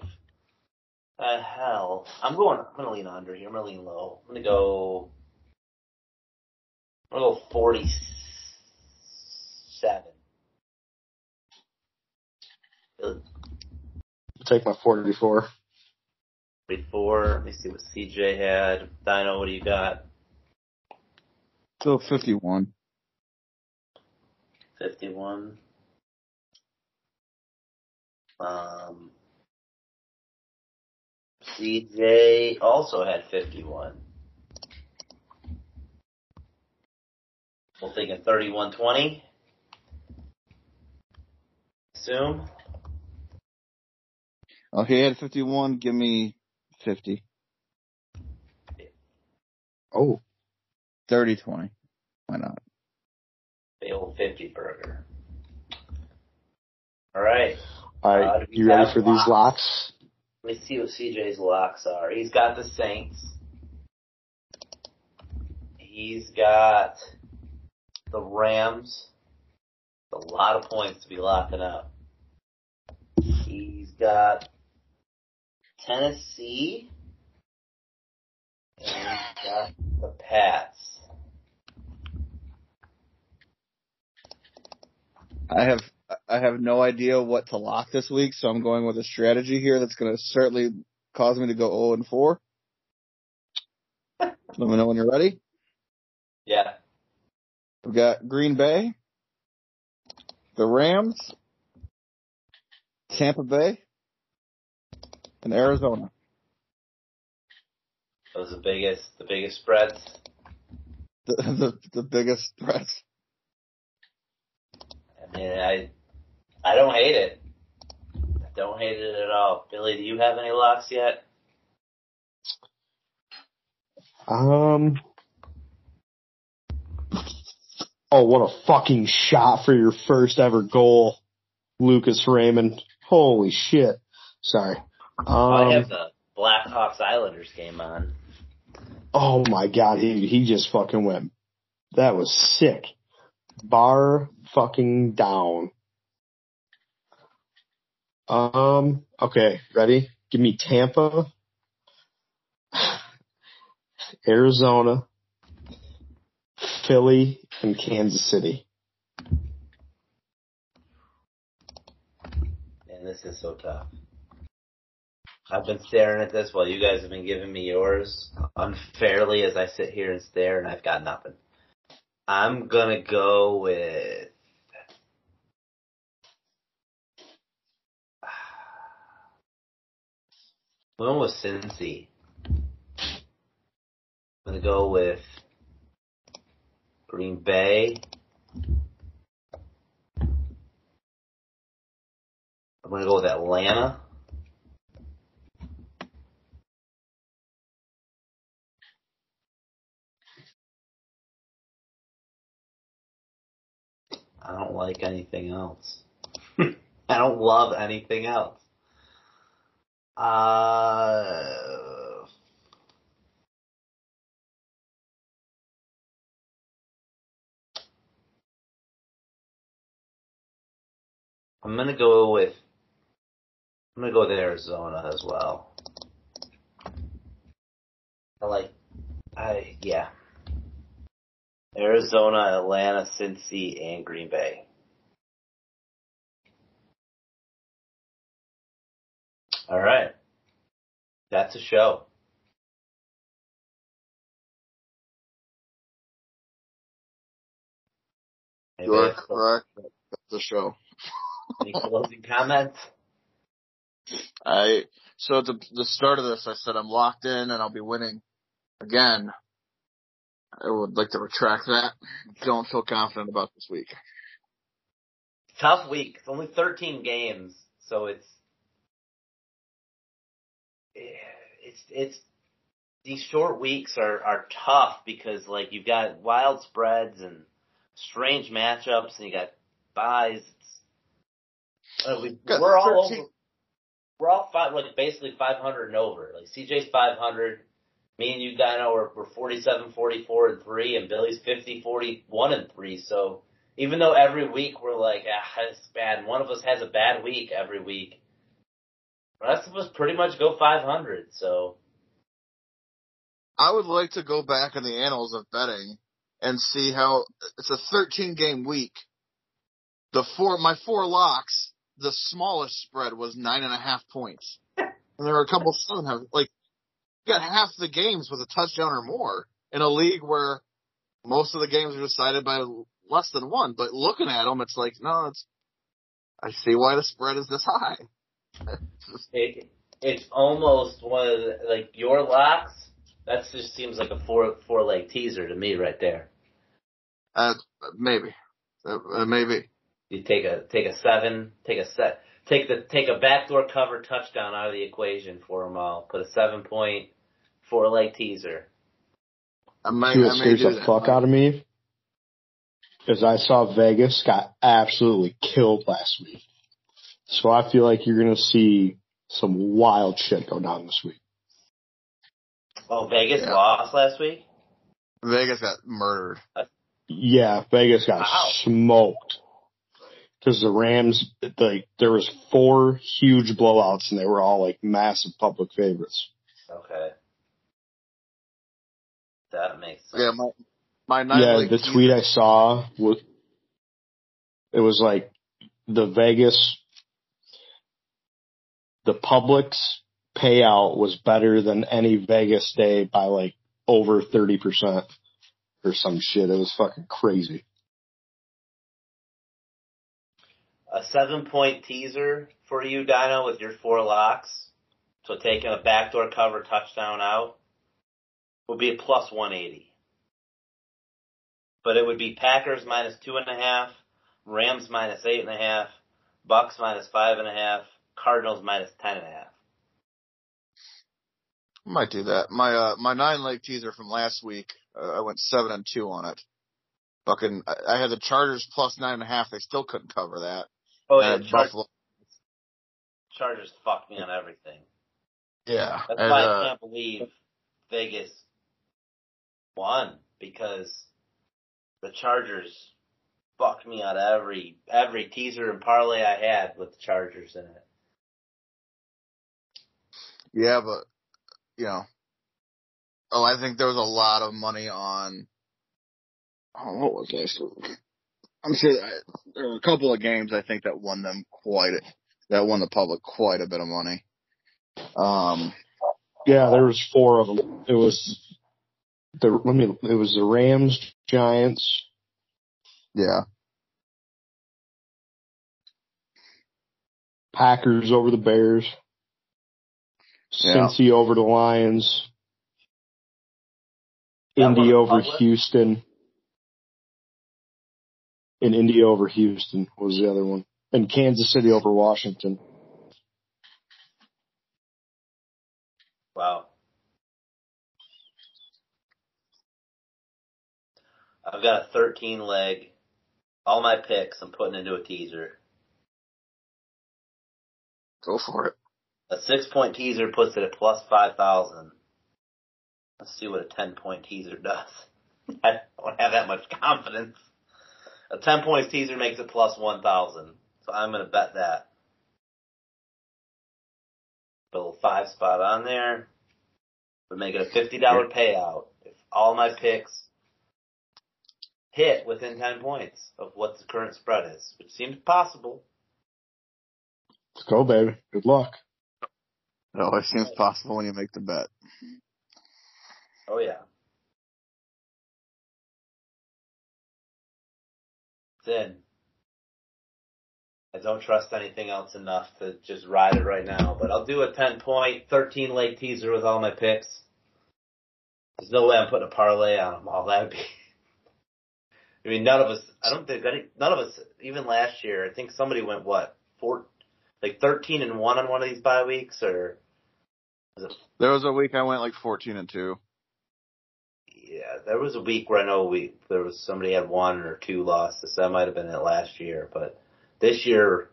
Uh, hell. I'm going, I'm going to lean under here. I'm going to lean low. I'm going to go, I'm going to go 47. Billy, Take my 44. 44. Let me see what CJ had. Dyno, what do you got? So 51. 51. Um, CJ also had 51. We're thinking 31-20. Assume. Oh, he had 51. Give me 50. Oh, 30 20. Why not? The old 50 burger. All right. All Uh, right. do we You ready have for these locks? locks? Let me see what CJ's locks are. He's got the Saints. He's got the Rams. A lot of points to be locking up. He's got Tennessee. And he's got the Pats. I have I have no idea what to lock this week, so I'm going with a strategy here that's going to certainly cause me to go 0 and 4. Let me know when you're ready. Yeah. We've got Green Bay, the Rams, Tampa Bay, and Arizona. Those are the biggest, the biggest spreads. The the, the biggest threats. I mean, I, I don't hate it. I don't hate it at all. Billy, do you have any locks yet? Um. Oh, what a fucking shot for your first ever goal, Lucas Raymond. Holy shit. Sorry. I Um, have the Blackhawks Islanders game on. oh my god, he, he just fucking went. That was sick. Bar fucking down. Um, okay, ready? Give me Tampa, Arizona, Philly, and Kansas City. And this is so tough. I've been staring at this while you guys have been giving me yours unfairly as I sit here and stare and I've got nothing. I'm gonna go with When with Cincy? I'm gonna go with Green Bay. I'm gonna go with Atlanta. I don't like anything else. I don't love anything else. Uh, I'm gonna go with. I'm gonna go with Arizona as well. I like. I yeah. Arizona, Atlanta, Cincy, and Green Bay. All right. That's a show. You are correct. That's the show. Any closing comments? I so at the the start of this, I said I'm locked in and I'll be winning again. I would like to retract that. Don't feel confident about this week. Tough week. It's only 13 games, so it's it's it's these short weeks are are tough because like you've got wild spreads and strange matchups, and you got buys. It's, uh, we, Got we're all 13 over. We're all five, like basically 500 and over. Like CJ's 500. Me and you, Dyno, are we're 47, 44, and three, and Billy's 50, 41, and three. So even though every week we're like, ah, it's bad, one of us has a bad week every week, rest of us pretty much go 500. So I would like to go back in the annals of betting and see how it's a 13 game week. The four, my four locks, the smallest spread was nine and a half points. And there were a couple seven have like, you got half the games with a touchdown or more in a league where most of the games are decided by less than one. But looking at them, it's like, no, it's, I see why the spread is this high. It's it, it's almost one of the, like your locks. That just seems like a four four leg teaser to me right there. uh, maybe, uh, uh, maybe. You take a take a seven, take a set, take the take a backdoor cover touchdown out of the equation for them all. Put a seven point four leg teaser. I might, See what I may the that. fuck out of me? Because I saw Vegas got absolutely killed last week. So I feel like you're gonna see some wild shit go down this week. Oh, Vegas Yeah. lost last week. Vegas got murdered. Yeah, Vegas got Wow. smoked. Because the Rams, like, there was four huge blowouts and they were all like massive public favorites. Okay, that makes sense. Yeah, my my yeah, leg the tweet I saw was, it was like the Vegas, the public's payout was better than any Vegas day by like over 30% or some shit. It was fucking crazy. a seven point teaser for you, Dyno, with your four locks. So taking a backdoor cover touchdown out would be a plus 180. But it would be Packers minus two and a half, Rams minus eight and a half, Bucs minus five and a half, Cardinals minus ten and a half. I might do that. My uh my nine leg teaser from last week, uh, I went seven and two on it. Fucking, I, I had the Chargers plus nine and a half. They still couldn't cover that. Oh yeah, Char- Buffalo. Chargers fucked me on everything. Yeah, That's and, why I uh, can't believe Vegas won because the Chargers fucked me on every every teaser and parlay I had with the Chargers in it. Yeah, but you know, oh, I think there was a lot of money on. Oh, what was this? I'm sure I, there were a couple of games I think that won them quite a, that won the public quite a bit of money. Um, Yeah, there was four of them. It was the, let me, it was the Rams, Giants, yeah, Packers over the Bears, Yeah. Cincy over the Lions, Indy over public? Houston. And Indy over Houston was the other one. And Kansas City over Washington. Wow. I've got a 13 leg. All my picks I'm putting into a teaser. Go for it. A six point teaser puts it at plus 5,000. Let's see what a 10 point teaser does. I don't have that much confidence. A 10 point teaser makes it plus 1,000. So I'm going to bet that. Put a little five spot on there. Would make it a $50 payout if all my picks hit within 10 points of what the current spread is, which seems possible. Let's go, baby. Good luck. It always seems possible when you make the bet. Oh yeah. Then I don't trust anything else enough to just ride it right now, but I'll do a 10 point, 13 leg teaser with all my picks. There's no way I'm putting a parlay on them all. That'd be, I mean, none of us, I don't think any, none of us, even last year, I think somebody went what, four, like 13 and 1 on one of these bye weeks or was it There was a week I went like 14 and 2. Yeah, there was a week where I know we there was somebody had one or two losses. That might have been it last year, but this year,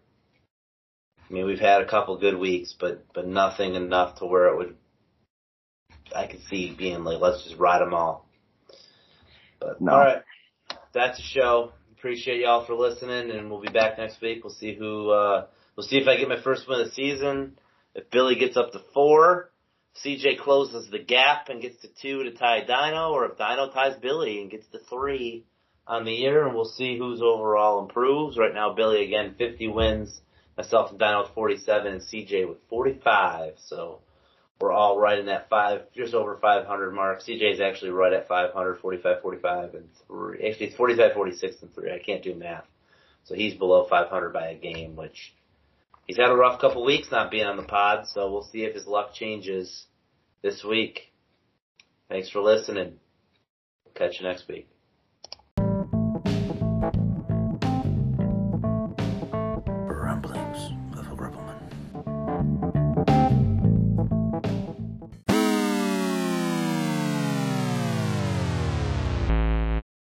I mean, we've had a couple good weeks, but but nothing enough to where it would. I could see being like, let's just ride them all. But No. all right, that's the show. Appreciate y'all for listening, and we'll be back next week. We'll see who. uh We'll see if I get my first win of the season. If Billy gets up to four, CJ closes the gap and gets to two to tie Dyno, or if Dyno ties Billy and gets to three on the year, and we'll see who's overall improves. Right now, Billy again, 50 wins, myself and Dyno with 47, and CJ with 45. So we're all right in that five, just over 500 mark. CJ's actually right at 500, 45, 45, and three. Actually, it's 45, 46, and three. I can't do math. So he's below 500 by a game, which he's had a rough couple weeks not being on the pod. So we'll see if his luck changes this week. Thanks for listening. Catch you next week.